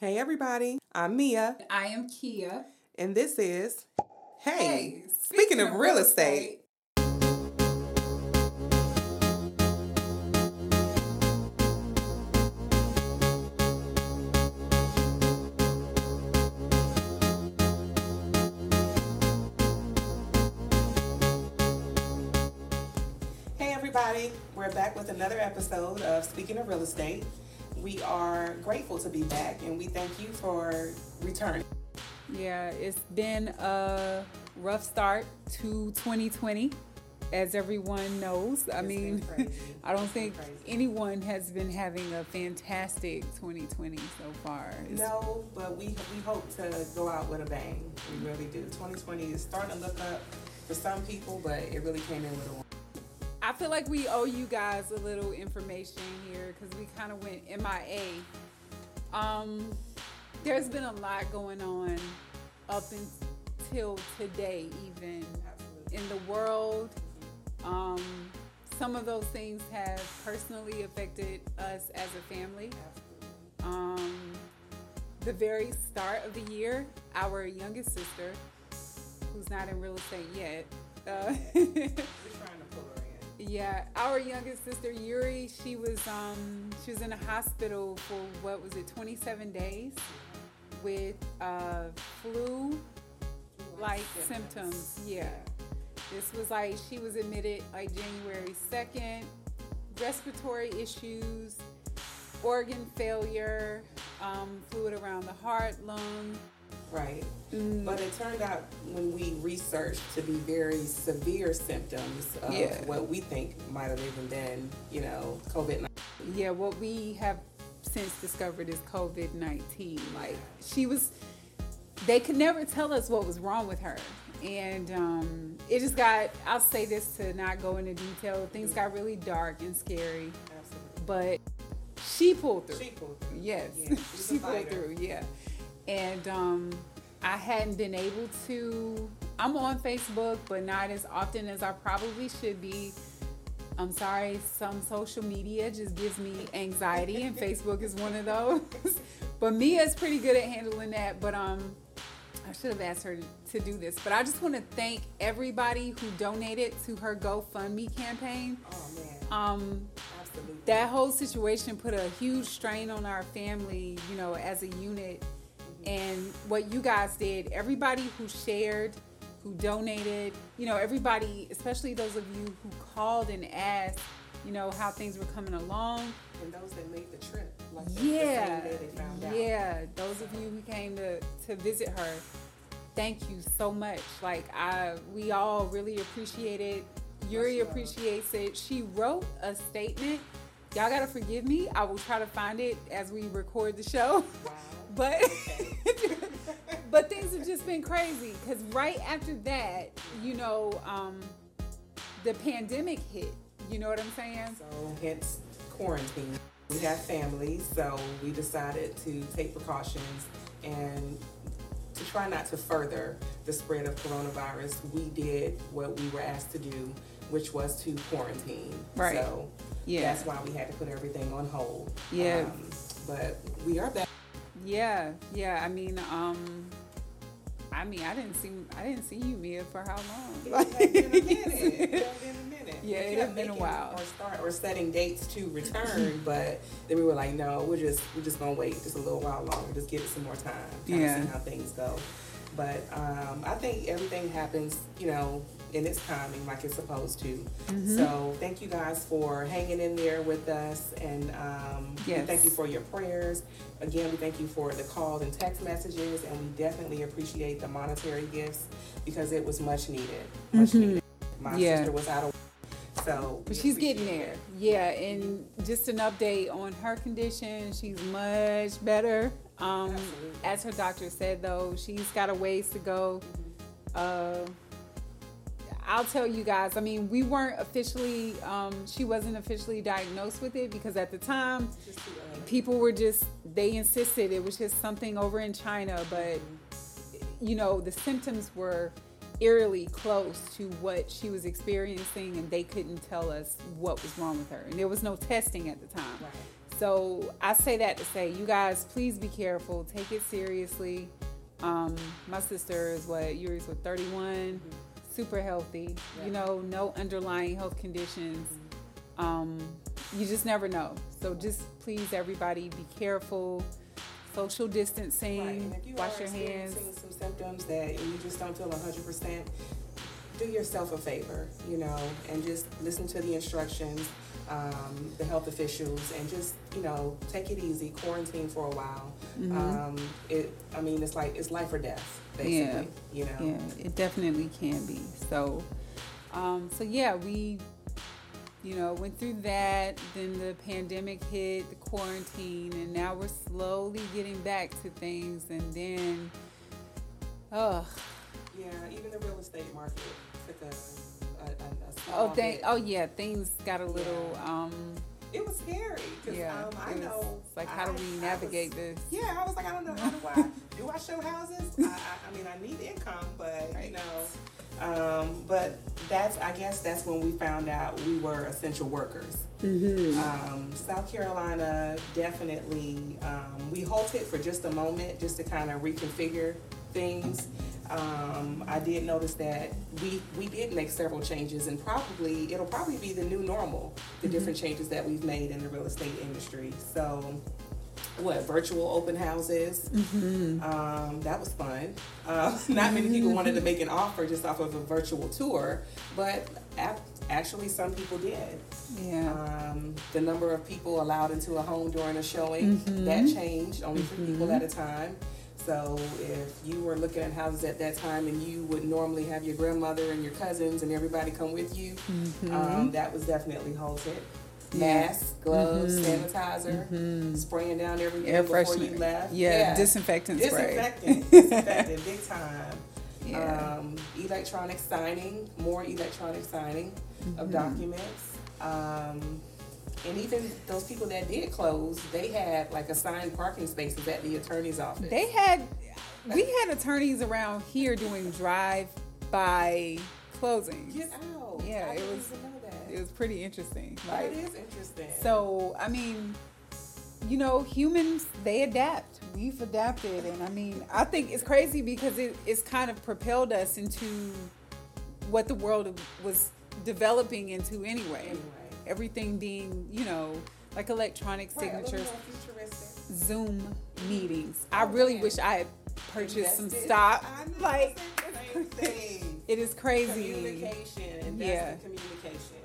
Hey, everybody. I'm Mia. I am Kia. And this is Hey, hey speaking, speaking, of, real estate. Hey, everybody. We're back with another episode of Speaking of Real Estate we are grateful to be back and we thank you for returning. Yeah, it's been a rough start to 2020 as everyone knows. I mean, I don't think anyone has been having a fantastic 2020 so far. It's no, but we we hope to go out with a bang. We really do. 2020 is starting to look up for some people, but it really came in with a I feel like we owe you guys a little information here because we kind of went MIA. Um, there's been a lot going on up until today, even Absolutely. in the world. Um, some of those things have personally affected us as a family. Um, the very start of the year, our youngest sister, who's not in real estate yet, uh, Yeah, our youngest sister Yuri, she was um she was in a hospital for what was it, 27 days with uh flu like symptoms. Yeah. This was like she was admitted like January 2nd, respiratory issues, organ failure, um, fluid around the heart, lung, Right. Mm. But it turned out when we researched to be very severe symptoms of yeah. what we think might have even been, you know, COVID 19. Yeah, what we have since discovered is COVID 19. Like, she was, they could never tell us what was wrong with her. And um, it just got, I'll say this to not go into detail, things got really dark and scary. Absolutely. But she pulled through. She pulled through. Yes. Yeah, she pulled through, yeah and um, I hadn't been able to. I'm on Facebook, but not as often as I probably should be. I'm sorry, some social media just gives me anxiety, and Facebook is one of those. but Mia is pretty good at handling that. But um, I should have asked her to do this. But I just want to thank everybody who donated to her GoFundMe campaign. Oh man. Um, Absolutely. That whole situation put a huge strain on our family, you know, as a unit and what you guys did, everybody who shared, who donated, you know, everybody, especially those of you who called and asked, you know, how things were coming along. And those that made the trip. Like yeah. yeah. Those of you who came to, to visit her, thank you so much. Like I we all really appreciate it. Yuri appreciates it. She wrote a statement. Y'all gotta forgive me. I will try to find it as we record the show. Wow. But but things have just been crazy because right after that, you know, um, the pandemic hit. You know what I'm saying? So hence quarantine. We have families, so we decided to take precautions and to try not to further the spread of coronavirus. We did what we were asked to do, which was to quarantine. Right. So yeah. that's why we had to put everything on hold. Yeah. Um, but we are back. Yeah, yeah. I mean, um, I mean, I didn't see, I didn't see you, Mia, for how long? It's been a minute. It's been a minute. Yeah, it has been a while. Or start or setting dates to return, but then we were like, no, we're just we're just gonna wait just a little while longer, just give it some more time, yeah. see how things go. But um, I think everything happens, you know, in its timing like it's supposed to. Mm-hmm. So thank you guys for hanging in there with us, and um, yes. thank you for your prayers. Again, we thank you for the calls and text messages, and we definitely appreciate the monetary gifts because it was much needed. Much mm-hmm. needed. My yeah. sister was out of so but she's getting there. Yeah, and just an update on her condition. She's much better. Um, as her doctor said, though, she's got a ways to go. Uh, I'll tell you guys, I mean, we weren't officially, um, she wasn't officially diagnosed with it because at the time, people were just, they insisted it was just something over in China, but, you know, the symptoms were eerily close to what she was experiencing, and they couldn't tell us what was wrong with her. And there was no testing at the time. Right. So I say that to say, you guys, please be careful. Take it seriously. Um, my sister is what Yuri's with 31, mm-hmm. Super healthy. Yeah. You know, no underlying health conditions. Mm-hmm. Um, you just never know. So just please, everybody, be careful. Social distancing. Right. And if you wash are your hands. Some symptoms that you just don't feel 100 percent do yourself a favor, you know, and just listen to the instructions um, the health officials and just you know take it easy quarantine for a while mm-hmm. um, it i mean it's like it's life or death basically yeah. you know yeah it definitely can be so um, so yeah we you know went through that then the pandemic hit the quarantine and now we're slowly getting back to things and then oh yeah even the real estate market took a Oh, thank. Oh, yeah. Things got a little. Yeah. um It was scary. Yeah. Um, I know. Like, how do we navigate was, this? Yeah, I was like, I don't know. How do I? do I show houses? I, I, I, mean, I need income, but right. you know. Um, but that's, I guess, that's when we found out we were essential workers. Mm-hmm. Um, South Carolina definitely. Um, we halted for just a moment, just to kind of reconfigure things. Um, I did notice that we we did make several changes, and probably it'll probably be the new normal. The mm-hmm. different changes that we've made in the real estate industry. So, what virtual open houses? Mm-hmm. Um, that was fun. Uh, not many people wanted to make an offer just off of a virtual tour, but actually some people did. Yeah. Um, the number of people allowed into a home during a showing mm-hmm. that changed, only 3 people mm-hmm. at a time. So if you were looking at houses at that time and you would normally have your grandmother and your cousins and everybody come with you, mm-hmm. um, that was definitely halted. Mask, gloves, mm-hmm. sanitizer, mm-hmm. spraying down everything Air before you left. Yeah, yeah. disinfectant spray. Disinfectant, disinfectant, big time. Yeah. Um, electronic signing, more electronic signing of mm-hmm. documents. Um, and even those people that did close, they had like assigned parking spaces at the attorney's office. They had, we had attorneys around here doing drive by closings. Get out. Yeah, I it was. It was pretty interesting. Like, that is interesting. So I mean, you know, humans they adapt. We've adapted, and I mean, I think it's crazy because it, it's kind of propelled us into what the world was developing into anyway. anyway everything being, you know, like electronic right, signatures, Zoom meetings. I oh, really wish I had purchased some stock. Like, it is crazy. Communication, yeah. communication.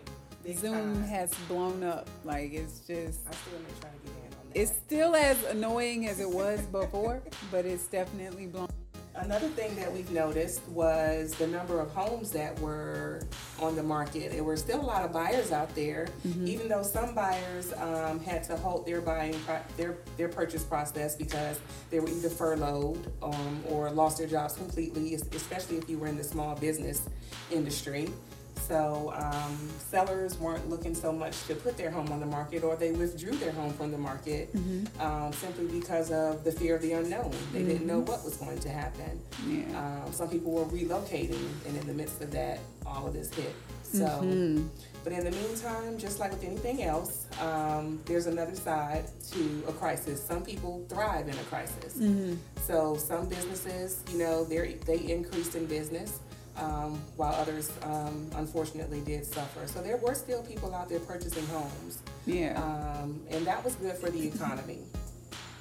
Big Zoom time. has blown up. Like it's just. I still may try to get in on that. It's still as annoying as it was before, but it's definitely blown. Another thing that we've noticed was the number of homes that were on the market. There were still a lot of buyers out there, mm-hmm. even though some buyers um, had to halt their buying their their purchase process because they were either furloughed um, or lost their jobs completely, especially if you were in the small business industry. So um, sellers weren't looking so much to put their home on the market, or they withdrew their home from the market mm-hmm. um, simply because of the fear of the unknown. They mm-hmm. didn't know what was going to happen. Yeah. Um, some people were relocating, and in the midst of that, all of this hit. So, mm-hmm. but in the meantime, just like with anything else, um, there's another side to a crisis. Some people thrive in a crisis. Mm-hmm. So some businesses, you know, they they increased in business um, while others um, unfortunately did suffer. So there were still people out there purchasing homes. Yeah. Um, and that was good for the economy.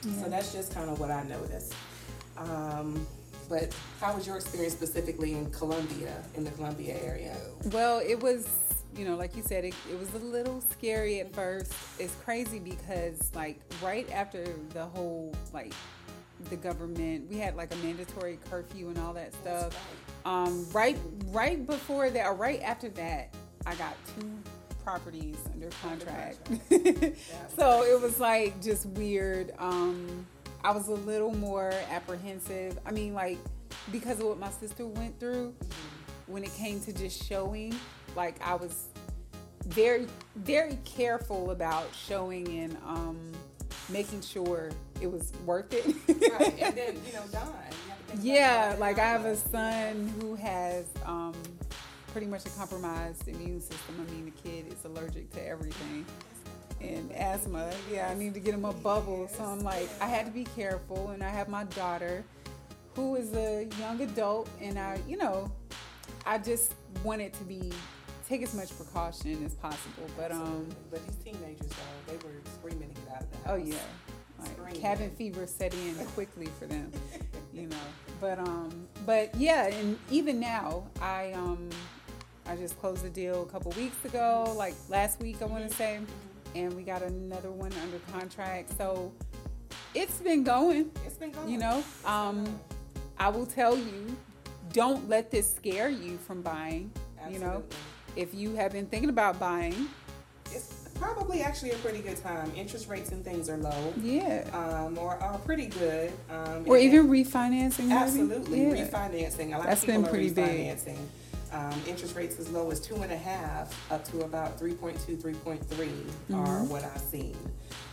Yeah. So that's just kind of what I noticed. Um, but how was your experience specifically in Columbia, in the Columbia area? Well, it was, you know, like you said, it, it was a little scary at first. It's crazy because, like, right after the whole, like, the government, we had like a mandatory curfew and all that stuff. Um, right, right before that, or right after that, I got two properties under contract. so it was like just weird. Um, I was a little more apprehensive. I mean, like because of what my sister went through mm-hmm. when it came to just showing. Like I was very, very careful about showing and um, making sure it was worth it. right, and then you know, Don yeah, like I have a son who has um, pretty much a compromised immune system. I mean, the kid is allergic to everything. and asthma. Yeah, I need to get him a bubble. So I'm like, I had to be careful. And I have my daughter, who is a young adult, and I, you know, I just wanted to be take as much precaution as possible. But um, but these teenagers though, they were screaming to get out of the house. Oh yeah. Like cabin fever set in quickly for them, you know. But um, but yeah, and even now, I um, I just closed a deal a couple weeks ago, like last week, I want to say, and we got another one under contract. So it's been going. It's been going. You know, um, I will tell you, don't let this scare you from buying. Absolutely. You know, if you have been thinking about buying, it's probably actually a pretty good time. Interest rates and things are low. Yeah. Um, or are pretty good. Um, or even refinancing. Absolutely, yeah. refinancing. A lot That's of people been pretty refinancing. Big. Um, interest rates as low as two and a half up to about 3.2, 3.3 mm-hmm. are what I've seen.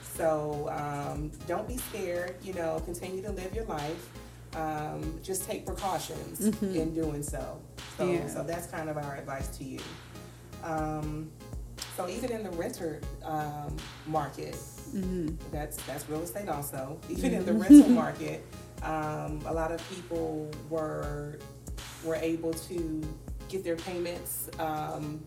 So um, don't be scared. You know, continue to live your life. Um, just take precautions mm-hmm. in doing so. So, yeah. so that's kind of our advice to you. So even in the renter um, market, mm-hmm. that's that's real estate also. Even in the mm-hmm. rental market, um, a lot of people were were able to get their payments um,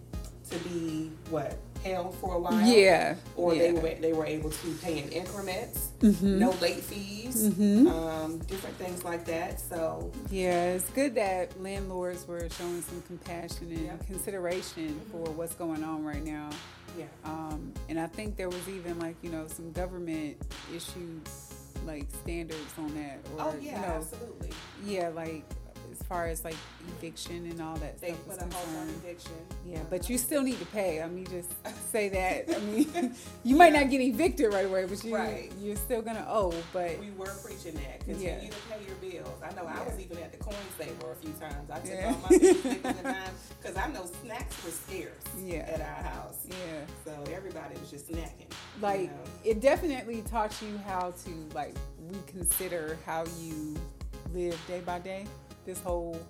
to be what held for a while. Yeah. Or yeah. they were they were able to pay in increments, mm-hmm. no late fees, mm-hmm. um, different things like that. So yeah, it's good that landlords were showing some compassion and yeah. consideration mm-hmm. for what's going on right now. Yeah. Um, and I think there was even like you know some government issued like standards on that. Or, oh yeah, you know, absolutely. Yeah, like far as like eviction and all that they stuff put a hold on eviction. Yeah, but you still need to pay. I mean, just say that. I mean, you might yeah. not get evicted right away, but you right. you're still gonna owe. But we were preaching that. Continue yeah. to pay your bills. I know yeah. I was even at the coin saver a few times. I took all my bills because I know snacks were scarce yeah. at our house. Yeah. So everybody was just snacking. Like you know? it definitely taught you how to like reconsider how you live day by day this whole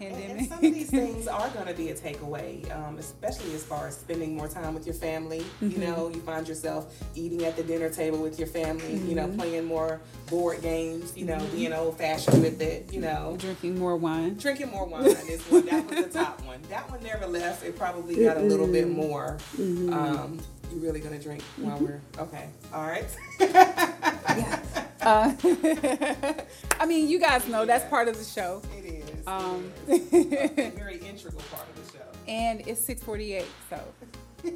pandemic. And, and, some of these things are going to be a takeaway, um, especially as far as spending more time with your family. Mm-hmm. You know, you find yourself eating at the dinner table with your family. Mm-hmm. You know, mm-hmm. playing more board games. You know, mm-hmm. being old fashioned with it. You know, drinking more wine. Drinking more wine is one. That was the top one. That one never left. It probably got a little bit more. Mm-hmm. Um, you really gonna drink while mm-hmm. we're okay? All right. yeah. Uh, I mean, you guys know that's part of the show. It is. Um, it is. a very integral part of the show. And it's six forty eight, so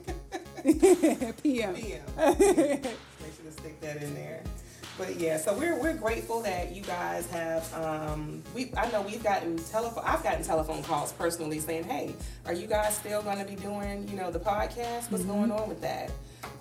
PM. PM. Make sure to stick that in there. But yeah, so we're we're grateful that you guys have. Um, we I know we've gotten telephone. I've gotten telephone calls personally saying, "Hey, are you guys still going to be doing you know the podcast? What's mm-hmm. going on with that?"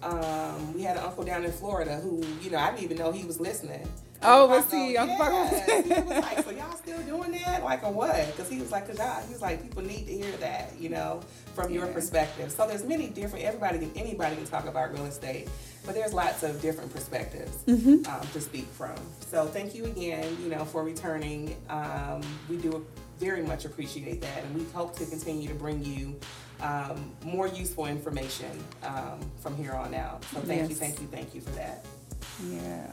Um, we had an uncle down in Florida who you know I didn't even know he was listening. Oh, let's see. Yeah. he was like, "So y'all still doing that? Like, or what?" Because he was like, "Cause y'all," he was like, "People need to hear that, you know, from your yeah. perspective." So there's many different. Everybody, anybody can talk about real estate but there's lots of different perspectives mm-hmm. um, to speak from. So thank you again, you know, for returning. Um, we do very much appreciate that, and we hope to continue to bring you um, more useful information um, from here on out. So thank yes. you, thank you, thank you for that. Yeah,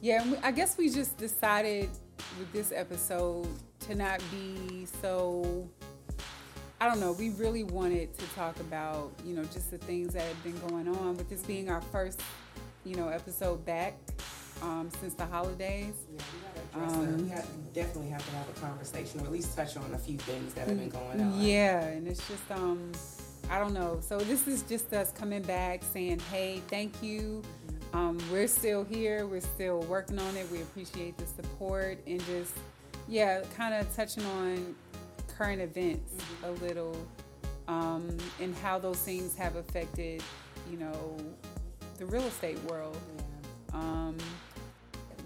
yeah. I guess we just decided with this episode to not be so I don't know, we really wanted to talk about, you know, just the things that have been going on with this being our first, you know, episode back um, since the holidays. Yeah, we gotta um, We have, definitely have to have a conversation or at least touch on a few things that have been going on. Yeah, and it's just, um, I don't know. So this is just us coming back saying, hey, thank you. Um, we're still here. We're still working on it. We appreciate the support and just, yeah, kind of touching on current events mm-hmm. a little um, and how those things have affected, you know, the real estate world. Yeah. Um,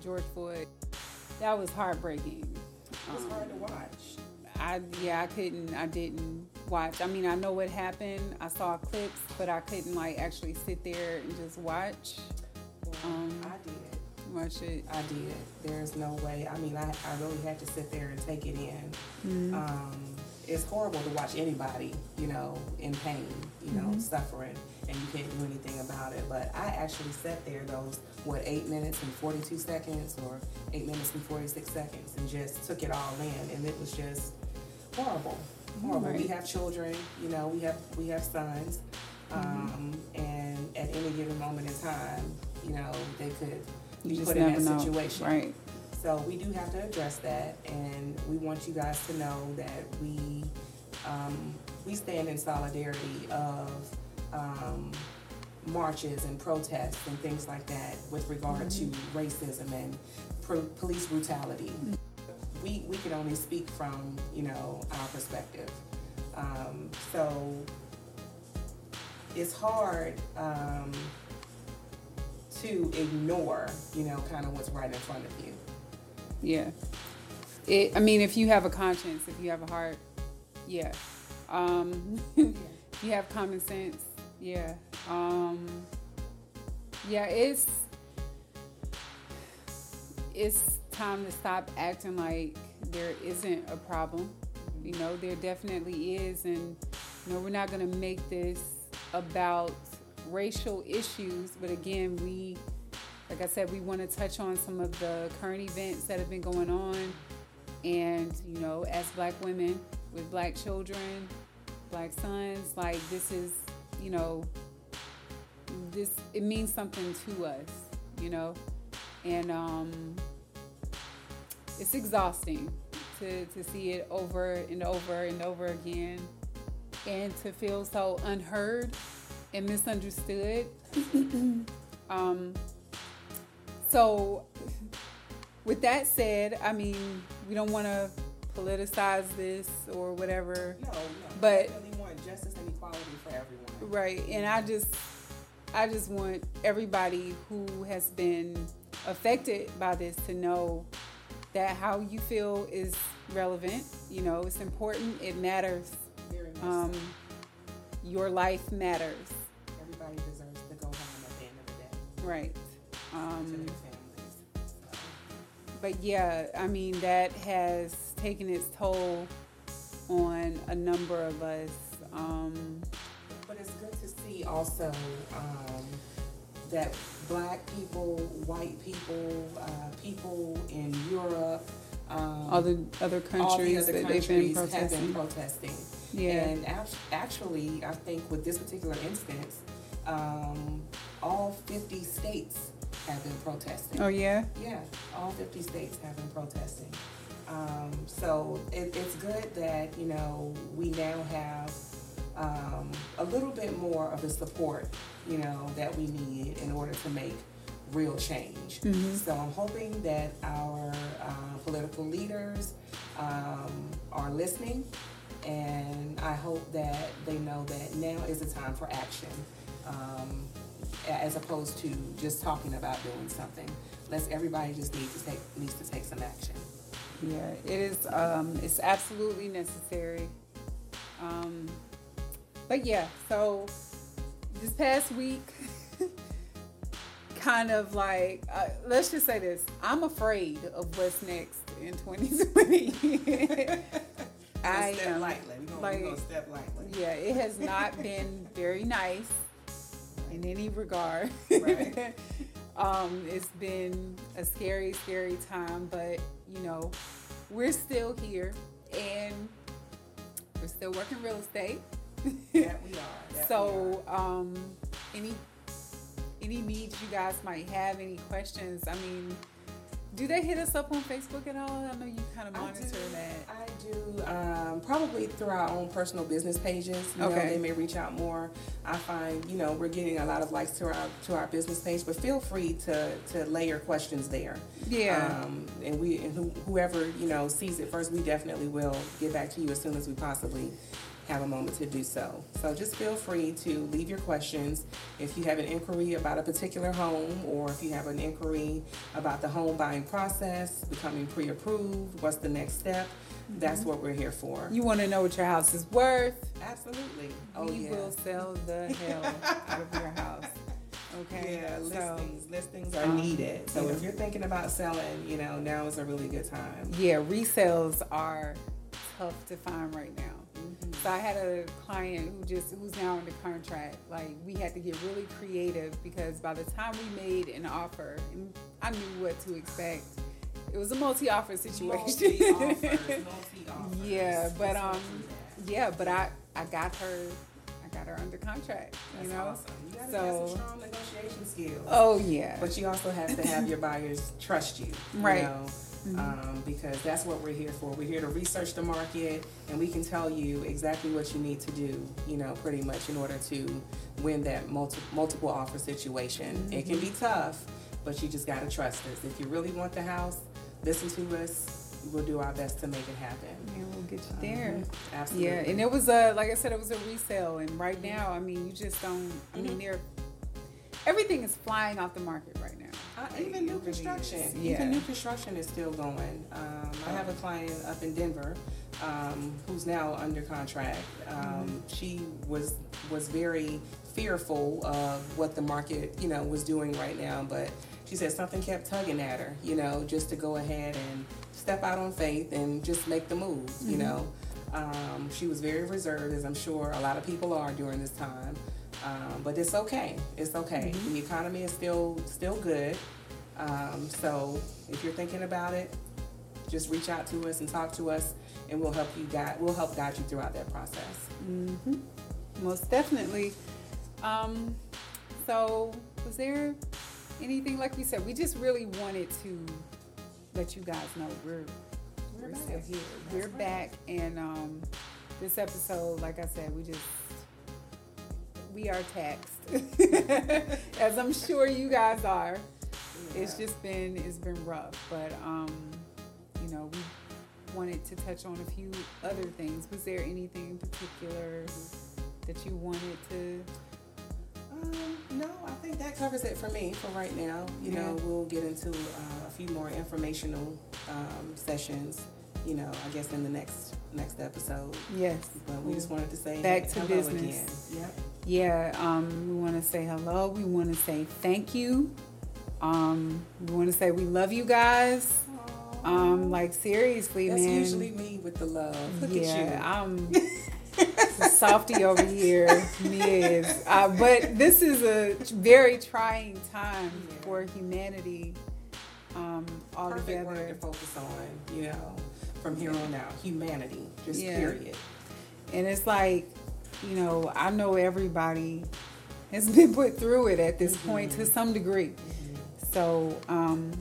George Floyd, that was heartbreaking. It was um, hard to watch. I yeah, I couldn't. I didn't watch. I mean, I know what happened. I saw clips, but I couldn't like actually sit there and just watch. Um, I did watch it. I did. There's no way. I mean, I, I really had to sit there and take it in. Mm-hmm. Um, it's horrible to watch anybody, you know, in pain, you know, mm-hmm. suffering, and and you can't do anything about it. But I actually sat there those what eight minutes and 42 seconds or eight minutes and 46 seconds and just took it all in, and it was just horrible, horrible. Right. We have children, you know, we have we have sons, mm-hmm. um, and at any given moment in time, you know, they could be put in that know. situation. Right. So we do have to address that, and we want you guys to know that we um, we stand in solidarity of um, marches and protests and things like that with regard mm-hmm. to racism and pro- police brutality. Mm-hmm. We we can only speak from you know our perspective. Um, so it's hard um, to ignore you know kind of what's right in front of you. Yeah. It, I mean, if you have a conscience, if you have a heart, yeah. Um, you have common sense, yeah. Um, yeah, it's it's time to stop acting like there isn't a problem. You know, there definitely is, and you know, we're not going to make this about racial issues. But again, we like I said, we want to touch on some of the current events that have been going on. And, you know, as black women with black children, black sons, like this is, you know, this, it means something to us, you know? And um, it's exhausting to, to see it over and over and over again and to feel so unheard and misunderstood. um, so, with that said, I mean, we don't want to politicize this or whatever. No, no. But we want justice and equality for everyone. Right, and I just, I just want everybody who has been affected by this to know that how you feel is relevant. You know, it's important. It matters. Um, your life matters. Everybody deserves to go home at the end of the day. Right. Um, but yeah, I mean, that has taken its toll on a number of us. Um, but it's good to see also um, that black people, white people, uh, people in Europe, um, all the other countries the other that countries they've been protesting. Have been protesting. Yeah. And actually, I think with this particular instance, um, all 50 states have been protesting. Oh yeah. Yeah, all 50 states have been protesting. Um, so it, it's good that you know we now have um, a little bit more of the support you know that we need in order to make real change. Mm-hmm. So I'm hoping that our uh, political leaders um, are listening, and I hope that they know that now is the time for action. Um, as opposed to just talking about doing something. Let's everybody just need to take needs to take some action. Yeah, it is. Um, it's absolutely necessary. Um, but yeah, so this past week, kind of like uh, let's just say this: I'm afraid of what's next in 2020. I am lightly. We're gonna, like, we're gonna step lightly. Yeah, it has not been very nice in any regard. Right. um, it's been a scary, scary time, but you know, we're still here and we're still working real estate. yeah, we are. So, we are. um, any any needs you guys might have, any questions? I mean, do they hit us up on Facebook at all? I know you kind of monitor I that. I do. Um, probably through our own personal business pages. You okay. Know, they may reach out more. I find, you know, we're getting a lot of likes to our to our business page, but feel free to to lay your questions there. Yeah. Um, and we and who, whoever you know sees it first, we definitely will get back to you as soon as we possibly have a moment to do so. So just feel free to leave your questions. If you have an inquiry about a particular home or if you have an inquiry about the home buying process, becoming pre approved, what's the next step, mm-hmm. that's what we're here for. You want to know what your house is worth? Absolutely. Oh, we will sell the hell out of your house. Okay. Yeah, listings. Listings are um, needed. So yeah. if you're thinking about selling, you know, now is a really good time. Yeah, resales are tough to find right now Mm-hmm. So I had a client who just who's now under contract. Like we had to get really creative because by the time we made an offer, I knew what to expect. It was a multi-offer situation. Multi-offers, multi-offers. yeah, but um, yeah, but I I got her I got her under contract. You know, awesome. you gotta so, have some strong negotiation skills. Oh yeah, but you also have to have your buyers trust you, right? You know? Mm-hmm. Um, because that's what we're here for. We're here to research the market, and we can tell you exactly what you need to do. You know, pretty much in order to win that multi- multiple offer situation. Mm-hmm. It can be tough, but you just got to trust us. If you really want the house, listen to us we'll do our best to make it happen. Yeah, we'll get you there. Mm-hmm. Absolutely. Yeah, and it was a like I said, it was a resale, and right now, I mean, you just don't. I mean, mm-hmm. they're everything is flying off the market right now. Uh, even new construction, yeah. even new construction is still going. Um, I have a client up in Denver um, who's now under contract. Um, mm-hmm. She was was very fearful of what the market, you know, was doing right now, but she said something kept tugging at her, you know, just to go ahead and step out on faith and just make the move, mm-hmm. you know. Um, she was very reserved, as I'm sure a lot of people are during this time. Um, but it's okay. It's okay. Mm-hmm. The economy is still still good. Um, so if you're thinking about it, just reach out to us and talk to us, and we'll help you guide. We'll help guide you throughout that process. Mm-hmm. Most definitely. Um, so was there anything like we said? We just really wanted to let you guys know we're we're, we're still here. That's we're right. back, and um, this episode, like I said, we just we are taxed, as I'm sure you guys are. Yeah. It's just been it's been rough, but um, you know we wanted to touch on a few other things. Was there anything in particular that you wanted to? Um, no, I think that covers it for me for right now. You yeah. know, we'll get into uh, a few more informational um, sessions. You know, I guess in the next next episode. Yes. But we just wanted to say back to business. Again. Yep. Yeah. Um, we want to say hello. We want to say thank you. Um, we want to say we love you guys. Um, like seriously, That's man. That's usually me with the love. Look at you. yeah, I'm softy over here, me is. Uh, but this is a very trying time yeah. for humanity um, altogether. Perfect word to focus on, you know, from here on out. Humanity, just yeah. period. And it's like, you know, I know everybody has been put through it at this mm-hmm. point to some degree. Mm-hmm. So, um,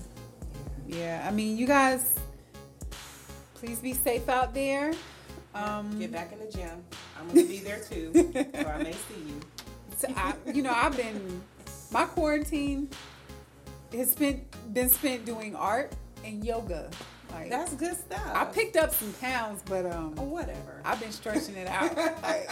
yeah, I mean, you guys, please be safe out there. Um, Get back in the gym. I'm gonna be there too, so I may see you. So I, you know, I've been my quarantine has spent been spent doing art and yoga. Like, That's good stuff. I picked up some pounds, but um, oh, whatever. I've been stretching it out. like,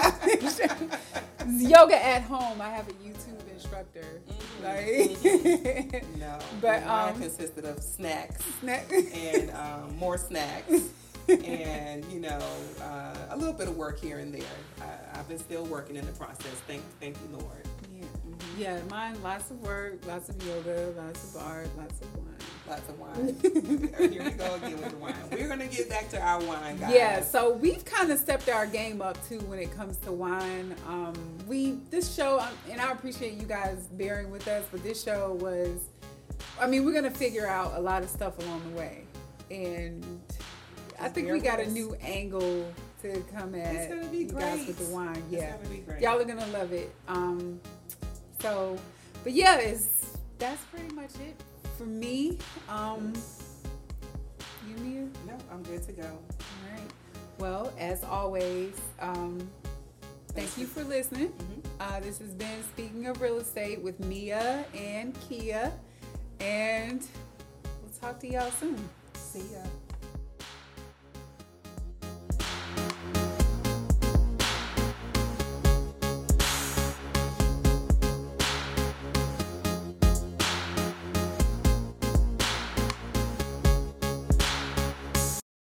yoga at home. I have a YouTube instructor. Mm-hmm. Like, no, but um, consisted of snacks snack. and um, more snacks and you know uh, a little bit of work here and there. I, have been still working in the process. Thank, thank you, Lord. Yeah, mm-hmm. yeah. Mine, lots of work, lots of yoga, lots of art, lots of wine. Lots of wine. here we go again with the wine. We're gonna get back to our wine, guys. Yeah, so we've kind of stepped our game up too when it comes to wine. Um, we this show, um, and I appreciate you guys bearing with us, but this show was. I mean, we're gonna figure out a lot of stuff along the way, and I think we got a new angle to come at you great. guys with the wine. Yeah, y'all are gonna love it. Um, so, but yeah, it's that's pretty much it for me. Um, you Mia? No, I'm good to go. All right. Well, as always, um, thank you for listening. Mm-hmm. Uh, this has been Speaking of Real Estate with Mia and Kia, and we'll talk to y'all soon. See ya.